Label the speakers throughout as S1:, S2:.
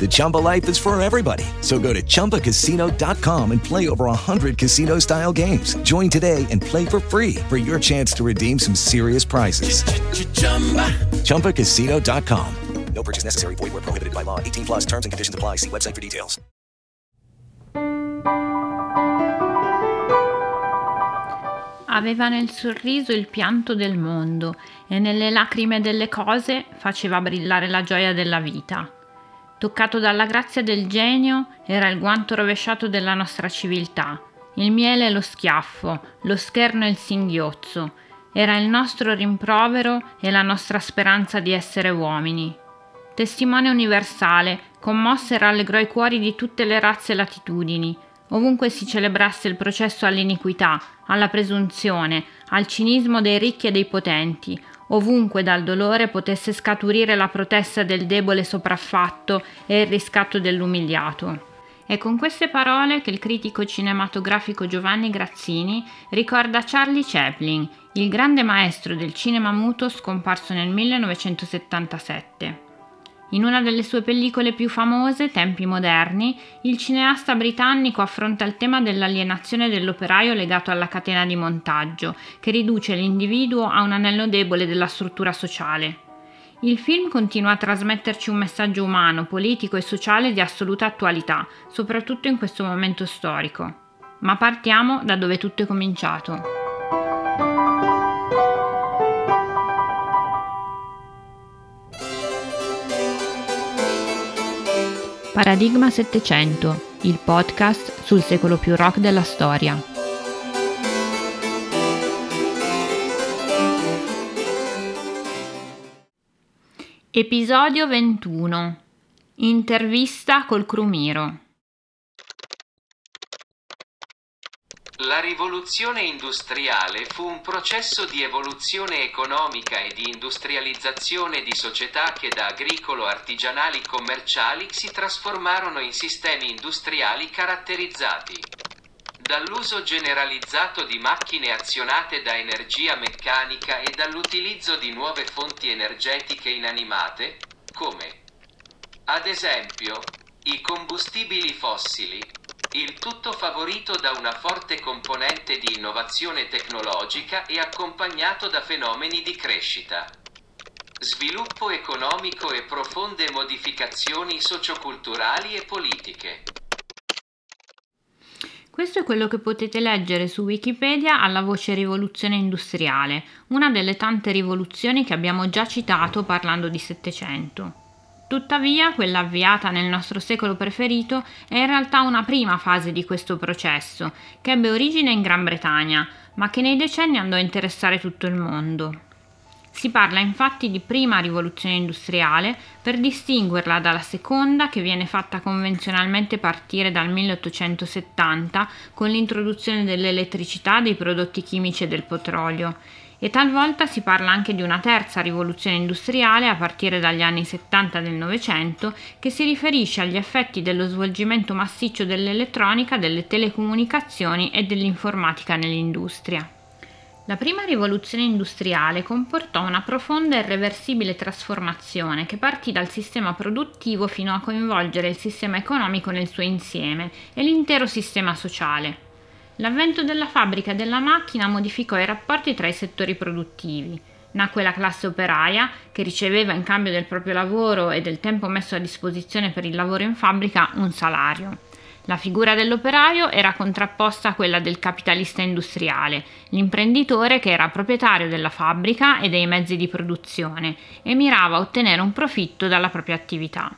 S1: The Chumba life is for everybody. So go to ChumbaCasino.com and play over 100 casino style games. Join today and play for free for your chance to redeem some serious prizes. ChumbaCasino.com.
S2: No purchase necessary. Void where prohibited by law. 18 plus terms and conditions apply. See website for details.
S3: Aveva nel sorriso il pianto del mondo e nelle lacrime delle cose faceva brillare la gioia della vita. Toccato dalla grazia del genio, era il guanto rovesciato della nostra civiltà, il miele e lo schiaffo, lo scherno e il singhiozzo. Era il nostro rimprovero e la nostra speranza di essere uomini. Testimone universale, commosse e rallegrò i cuori di tutte le razze e latitudini, ovunque si celebrasse il processo all'iniquità, alla presunzione, al cinismo dei ricchi e dei potenti, ovunque dal dolore potesse scaturire la protesta del debole sopraffatto e il riscatto dell'umiliato. È con queste parole che il critico cinematografico Giovanni Grazzini ricorda Charlie Chaplin, il grande maestro del cinema muto scomparso nel 1977. In una delle sue pellicole più famose, Tempi moderni, il cineasta britannico affronta il tema dell'alienazione dell'operaio legato alla catena di montaggio, che riduce l'individuo a un anello debole della struttura sociale. Il film continua a trasmetterci un messaggio umano, politico e sociale di assoluta attualità, soprattutto in questo momento storico. Ma partiamo da dove tutto è cominciato. Paradigma 700, il podcast sul secolo più rock della storia. Episodio 21. Intervista col Crumiro.
S4: La rivoluzione industriale fu un processo di evoluzione economica e di industrializzazione di società che da agricolo-artigianali commerciali si trasformarono in sistemi industriali caratterizzati dall'uso generalizzato di macchine azionate da energia meccanica e dall'utilizzo di nuove fonti energetiche inanimate, come ad esempio i combustibili fossili, il tutto favorito da una forte componente di innovazione tecnologica e accompagnato da fenomeni di crescita, sviluppo economico e profonde modificazioni socioculturali e politiche.
S3: Questo è quello che potete leggere su Wikipedia alla voce rivoluzione industriale, una delle tante rivoluzioni che abbiamo già citato parlando di Settecento. Tuttavia, quella avviata nel nostro secolo preferito è in realtà una prima fase di questo processo, che ebbe origine in Gran Bretagna, ma che nei decenni andò a interessare tutto il mondo. Si parla infatti di prima rivoluzione industriale per distinguerla dalla seconda che viene fatta convenzionalmente partire dal 1870 con l'introduzione dell'elettricità, dei prodotti chimici e del petrolio e talvolta si parla anche di una terza rivoluzione industriale a partire dagli anni 70 del Novecento che si riferisce agli effetti dello svolgimento massiccio dell'elettronica, delle telecomunicazioni e dell'informatica nell'industria. La prima rivoluzione industriale comportò una profonda e irreversibile trasformazione che partì dal sistema produttivo fino a coinvolgere il sistema economico nel suo insieme e l'intero sistema sociale. L'avvento della fabbrica e della macchina modificò i rapporti tra i settori produttivi. Nacque la classe operaia, che riceveva in cambio del proprio lavoro e del tempo messo a disposizione per il lavoro in fabbrica un salario. La figura dell'operaio era contrapposta a quella del capitalista industriale, l'imprenditore che era proprietario della fabbrica e dei mezzi di produzione e mirava a ottenere un profitto dalla propria attività.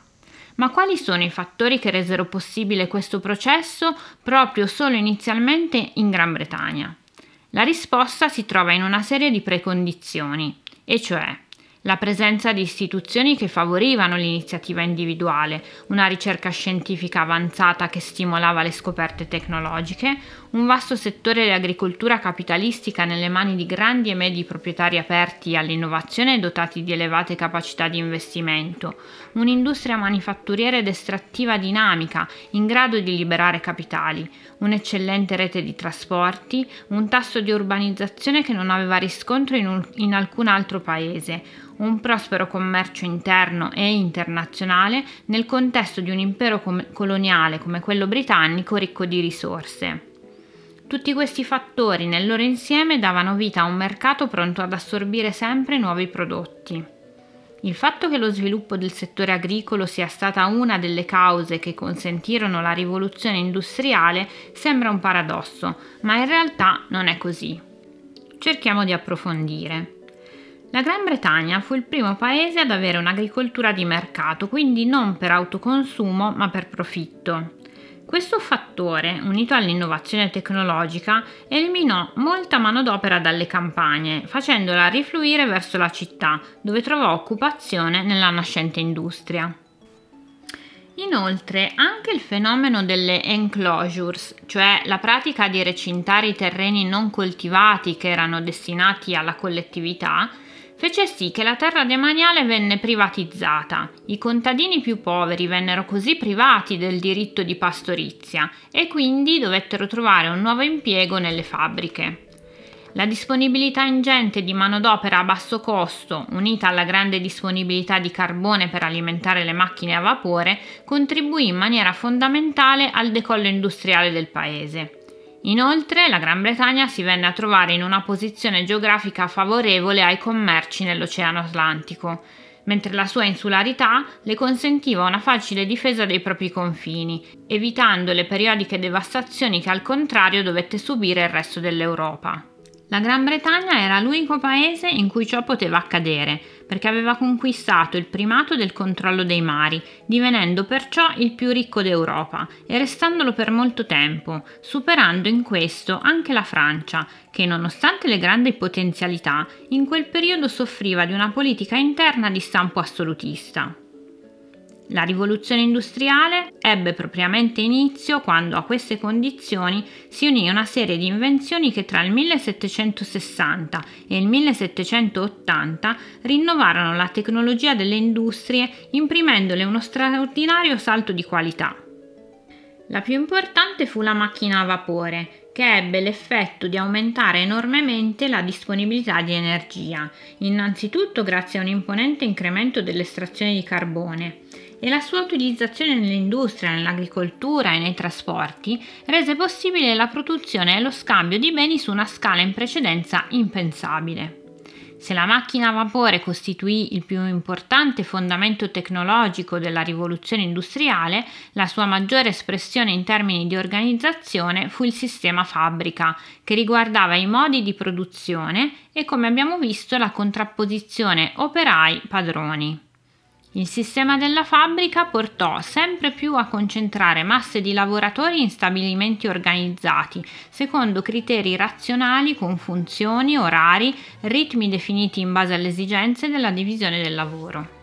S3: Ma quali sono i fattori che resero possibile questo processo proprio solo inizialmente in Gran Bretagna? La risposta si trova in una serie di precondizioni, e cioè la presenza di istituzioni che favorivano l'iniziativa individuale, una ricerca scientifica avanzata che stimolava le scoperte tecnologiche, un vasto settore di agricoltura capitalistica nelle mani di grandi e medi proprietari aperti all'innovazione e dotati di elevate capacità di investimento, un'industria manifatturiera ed estrattiva dinamica in grado di liberare capitali, un'eccellente rete di trasporti, un tasso di urbanizzazione che non aveva riscontro in, un, in alcun altro paese, un prospero commercio interno e internazionale nel contesto di un impero com- coloniale come quello britannico ricco di risorse. Tutti questi fattori nel loro insieme davano vita a un mercato pronto ad assorbire sempre nuovi prodotti. Il fatto che lo sviluppo del settore agricolo sia stata una delle cause che consentirono la rivoluzione industriale sembra un paradosso, ma in realtà non è così. Cerchiamo di approfondire. La Gran Bretagna fu il primo paese ad avere un'agricoltura di mercato, quindi non per autoconsumo ma per profitto. Questo fattore, unito all'innovazione tecnologica, eliminò molta manodopera dalle campagne, facendola rifluire verso la città, dove trovò occupazione nella nascente industria. Inoltre, anche il fenomeno delle enclosures, cioè la pratica di recintare i terreni non coltivati che erano destinati alla collettività, fece sì che la terra demaniale venne privatizzata. I contadini più poveri vennero così privati del diritto di pastorizia e quindi dovettero trovare un nuovo impiego nelle fabbriche. La disponibilità ingente di manodopera a basso costo, unita alla grande disponibilità di carbone per alimentare le macchine a vapore, contribuì in maniera fondamentale al decollo industriale del paese. Inoltre la Gran Bretagna si venne a trovare in una posizione geografica favorevole ai commerci nell'Oceano Atlantico, mentre la sua insularità le consentiva una facile difesa dei propri confini, evitando le periodiche devastazioni che al contrario dovette subire il resto dell'Europa. La Gran Bretagna era l'unico paese in cui ciò poteva accadere, perché aveva conquistato il primato del controllo dei mari, divenendo perciò il più ricco d'Europa e restandolo per molto tempo, superando in questo anche la Francia, che nonostante le grandi potenzialità, in quel periodo soffriva di una politica interna di stampo assolutista. La rivoluzione industriale ebbe propriamente inizio quando a queste condizioni si unì una serie di invenzioni che tra il 1760 e il 1780 rinnovarono la tecnologia delle industrie imprimendole uno straordinario salto di qualità. La più importante fu la macchina a vapore, che ebbe l'effetto di aumentare enormemente la disponibilità di energia, innanzitutto grazie a un imponente incremento dell'estrazione di carbone e la sua utilizzazione nell'industria, nell'agricoltura e nei trasporti rese possibile la produzione e lo scambio di beni su una scala in precedenza impensabile. Se la macchina a vapore costituì il più importante fondamento tecnologico della rivoluzione industriale, la sua maggiore espressione in termini di organizzazione fu il sistema fabbrica, che riguardava i modi di produzione e, come abbiamo visto, la contrapposizione operai-padroni. Il sistema della fabbrica portò sempre più a concentrare masse di lavoratori in stabilimenti organizzati, secondo criteri razionali con funzioni, orari, ritmi definiti in base alle esigenze della divisione del lavoro.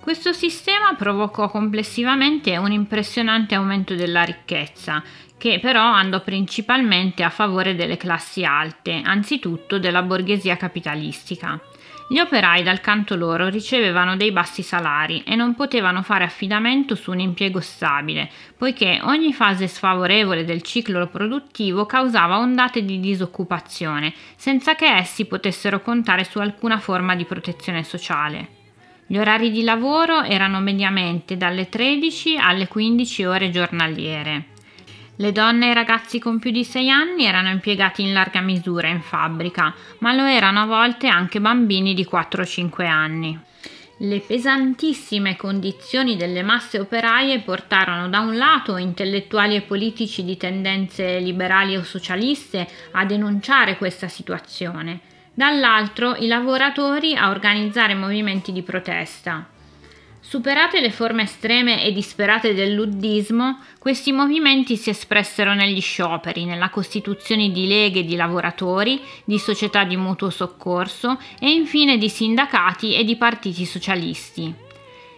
S3: Questo sistema provocò complessivamente un impressionante aumento della ricchezza, che però andò principalmente a favore delle classi alte, anzitutto della borghesia capitalistica. Gli operai dal canto loro ricevevano dei bassi salari e non potevano fare affidamento su un impiego stabile, poiché ogni fase sfavorevole del ciclo produttivo causava ondate di disoccupazione, senza che essi potessero contare su alcuna forma di protezione sociale. Gli orari di lavoro erano mediamente dalle 13 alle 15 ore giornaliere. Le donne e i ragazzi con più di 6 anni erano impiegati in larga misura in fabbrica, ma lo erano a volte anche bambini di 4-5 anni. Le pesantissime condizioni delle masse operaie portarono da un lato intellettuali e politici di tendenze liberali o socialiste a denunciare questa situazione, dall'altro i lavoratori a organizzare movimenti di protesta. Superate le forme estreme e disperate del luddismo, questi movimenti si espressero negli scioperi, nella costituzione di leghe di lavoratori, di società di mutuo soccorso e infine di sindacati e di partiti socialisti.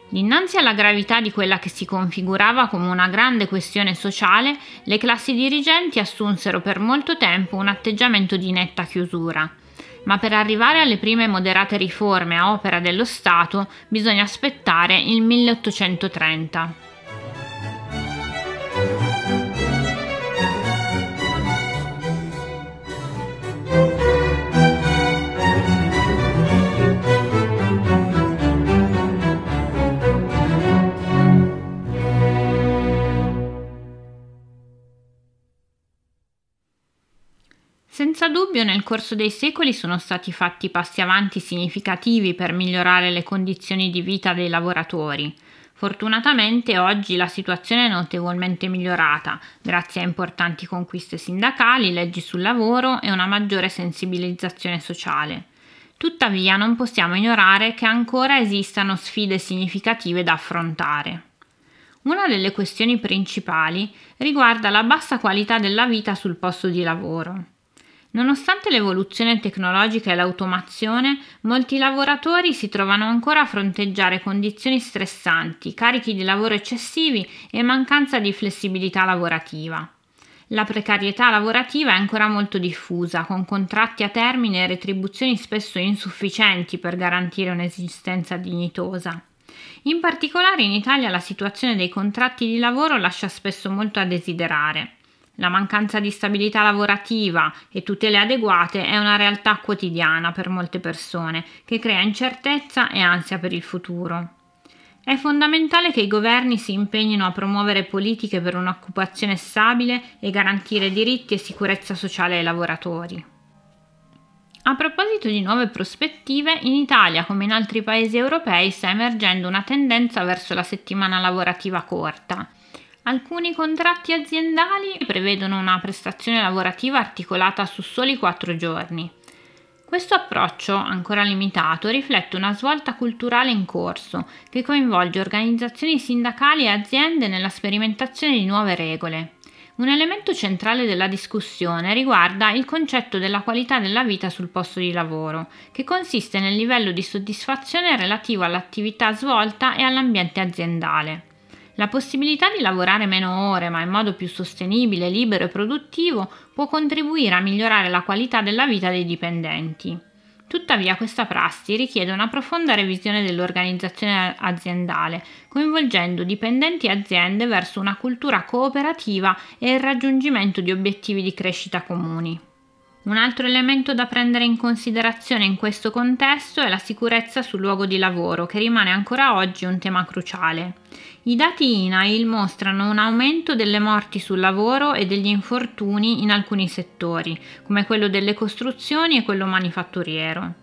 S3: Dinanzi alla gravità di quella che si configurava come una grande questione sociale, le classi dirigenti assunsero per molto tempo un atteggiamento di netta chiusura ma per arrivare alle prime moderate riforme a opera dello Stato bisogna aspettare il 1830. Senza dubbio nel corso dei secoli sono stati fatti passi avanti significativi per migliorare le condizioni di vita dei lavoratori. Fortunatamente oggi la situazione è notevolmente migliorata grazie a importanti conquiste sindacali, leggi sul lavoro e una maggiore sensibilizzazione sociale. Tuttavia non possiamo ignorare che ancora esistano sfide significative da affrontare. Una delle questioni principali riguarda la bassa qualità della vita sul posto di lavoro. Nonostante l'evoluzione tecnologica e l'automazione, molti lavoratori si trovano ancora a fronteggiare condizioni stressanti, carichi di lavoro eccessivi e mancanza di flessibilità lavorativa. La precarietà lavorativa è ancora molto diffusa, con contratti a termine e retribuzioni spesso insufficienti per garantire un'esistenza dignitosa. In particolare in Italia la situazione dei contratti di lavoro lascia spesso molto a desiderare. La mancanza di stabilità lavorativa e tutele adeguate è una realtà quotidiana per molte persone che crea incertezza e ansia per il futuro. È fondamentale che i governi si impegnino a promuovere politiche per un'occupazione stabile e garantire diritti e sicurezza sociale ai lavoratori. A proposito di nuove prospettive, in Italia come in altri paesi europei sta emergendo una tendenza verso la settimana lavorativa corta Alcuni contratti aziendali prevedono una prestazione lavorativa articolata su soli quattro giorni. Questo approccio, ancora limitato, riflette una svolta culturale in corso che coinvolge organizzazioni sindacali e aziende nella sperimentazione di nuove regole. Un elemento centrale della discussione riguarda il concetto della qualità della vita sul posto di lavoro, che consiste nel livello di soddisfazione relativo all'attività svolta e all'ambiente aziendale. La possibilità di lavorare meno ore ma in modo più sostenibile, libero e produttivo può contribuire a migliorare la qualità della vita dei dipendenti. Tuttavia questa prassi richiede una profonda revisione dell'organizzazione aziendale, coinvolgendo dipendenti e aziende verso una cultura cooperativa e il raggiungimento di obiettivi di crescita comuni. Un altro elemento da prendere in considerazione in questo contesto è la sicurezza sul luogo di lavoro, che rimane ancora oggi un tema cruciale. I dati INAIL mostrano un aumento delle morti sul lavoro e degli infortuni in alcuni settori, come quello delle costruzioni e quello manifatturiero.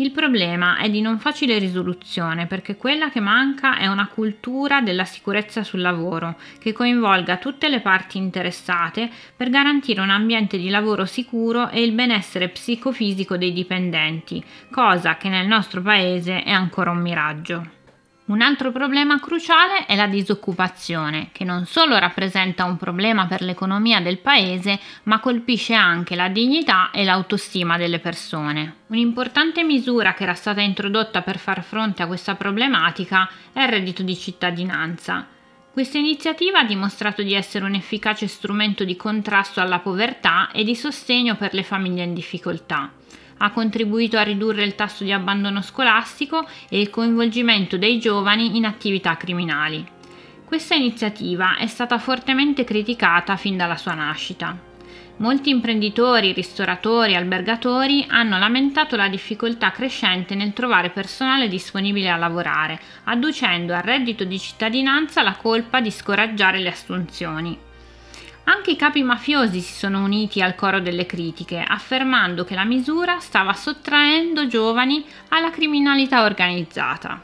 S3: Il problema è di non facile risoluzione perché quella che manca è una cultura della sicurezza sul lavoro che coinvolga tutte le parti interessate per garantire un ambiente di lavoro sicuro e il benessere psicofisico dei dipendenti, cosa che nel nostro paese è ancora un miraggio. Un altro problema cruciale è la disoccupazione, che non solo rappresenta un problema per l'economia del paese, ma colpisce anche la dignità e l'autostima delle persone. Un'importante misura che era stata introdotta per far fronte a questa problematica è il reddito di cittadinanza. Questa iniziativa ha dimostrato di essere un efficace strumento di contrasto alla povertà e di sostegno per le famiglie in difficoltà ha contribuito a ridurre il tasso di abbandono scolastico e il coinvolgimento dei giovani in attività criminali. Questa iniziativa è stata fortemente criticata fin dalla sua nascita. Molti imprenditori, ristoratori e albergatori hanno lamentato la difficoltà crescente nel trovare personale disponibile a lavorare, adducendo al reddito di cittadinanza la colpa di scoraggiare le assunzioni. Anche i capi mafiosi si sono uniti al coro delle critiche, affermando che la misura stava sottraendo giovani alla criminalità organizzata.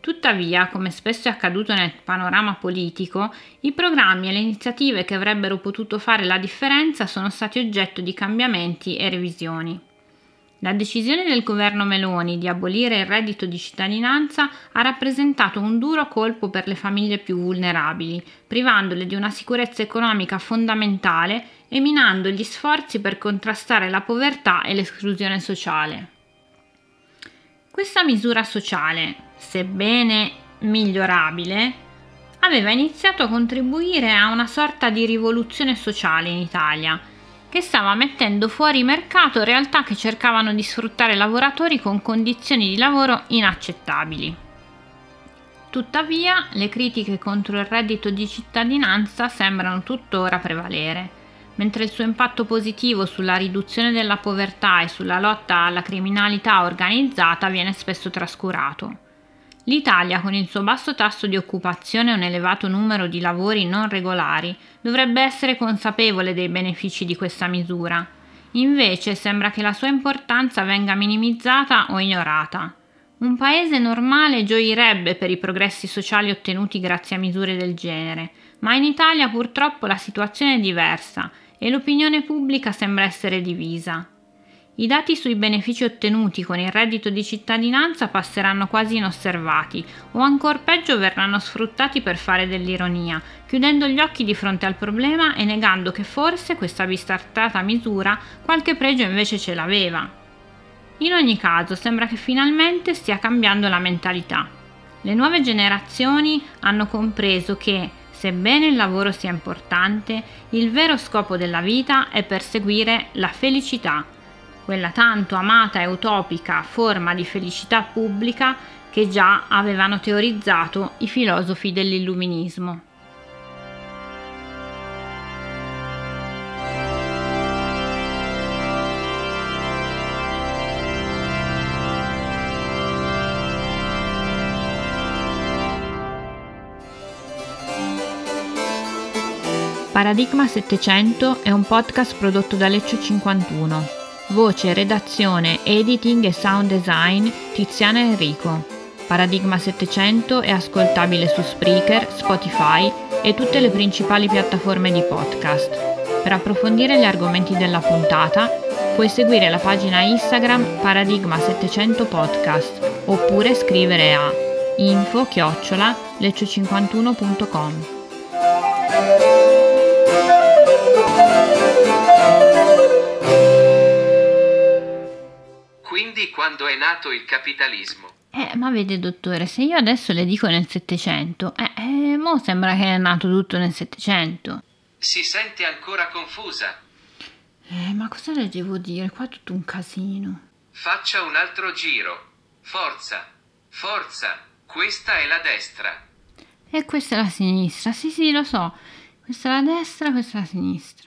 S3: Tuttavia, come spesso è accaduto nel panorama politico, i programmi e le iniziative che avrebbero potuto fare la differenza sono stati oggetto di cambiamenti e revisioni. La decisione del governo Meloni di abolire il reddito di cittadinanza ha rappresentato un duro colpo per le famiglie più vulnerabili, privandole di una sicurezza economica fondamentale e minando gli sforzi per contrastare la povertà e l'esclusione sociale. Questa misura sociale, sebbene migliorabile, aveva iniziato a contribuire a una sorta di rivoluzione sociale in Italia, che stava mettendo fuori mercato realtà che cercavano di sfruttare lavoratori con condizioni di lavoro inaccettabili. Tuttavia, le critiche contro il reddito di cittadinanza sembrano tuttora prevalere, mentre il suo impatto positivo sulla riduzione della povertà e sulla lotta alla criminalità organizzata viene spesso trascurato. L'Italia, con il suo basso tasso di occupazione e un elevato numero di lavori non regolari, dovrebbe essere consapevole dei benefici di questa misura. Invece sembra che la sua importanza venga minimizzata o ignorata. Un paese normale gioirebbe per i progressi sociali ottenuti grazie a misure del genere, ma in Italia purtroppo la situazione è diversa e l'opinione pubblica sembra essere divisa. I dati sui benefici ottenuti con il reddito di cittadinanza passeranno quasi inosservati o ancor peggio verranno sfruttati per fare dell'ironia, chiudendo gli occhi di fronte al problema e negando che forse questa bistartata misura qualche pregio invece ce l'aveva. In ogni caso sembra che finalmente stia cambiando la mentalità. Le nuove generazioni hanno compreso che, sebbene il lavoro sia importante, il vero scopo della vita è perseguire la felicità quella tanto amata e utopica forma di felicità pubblica che già avevano teorizzato i filosofi dell'illuminismo. Paradigma 700 è un podcast prodotto da Leccio 51 Voce, redazione, editing e sound design Tiziana Enrico. Paradigma 700 è ascoltabile su Spreaker, Spotify e tutte le principali piattaforme di podcast. Per approfondire gli argomenti della puntata, puoi seguire la pagina Instagram Paradigma 700 Podcast oppure scrivere a
S4: info-leccio51.com. quando è nato il capitalismo?
S3: Eh, ma vede dottore, se io adesso le dico nel Settecento, eh, eh, mo sembra che è nato tutto nel Settecento.
S4: Si sente ancora confusa?
S3: Eh, ma cosa le devo dire? Qua è tutto un casino.
S4: Faccia un altro giro. Forza, forza, questa è la destra.
S3: E questa è la sinistra, sì sì lo so. Questa è la destra, questa è la sinistra.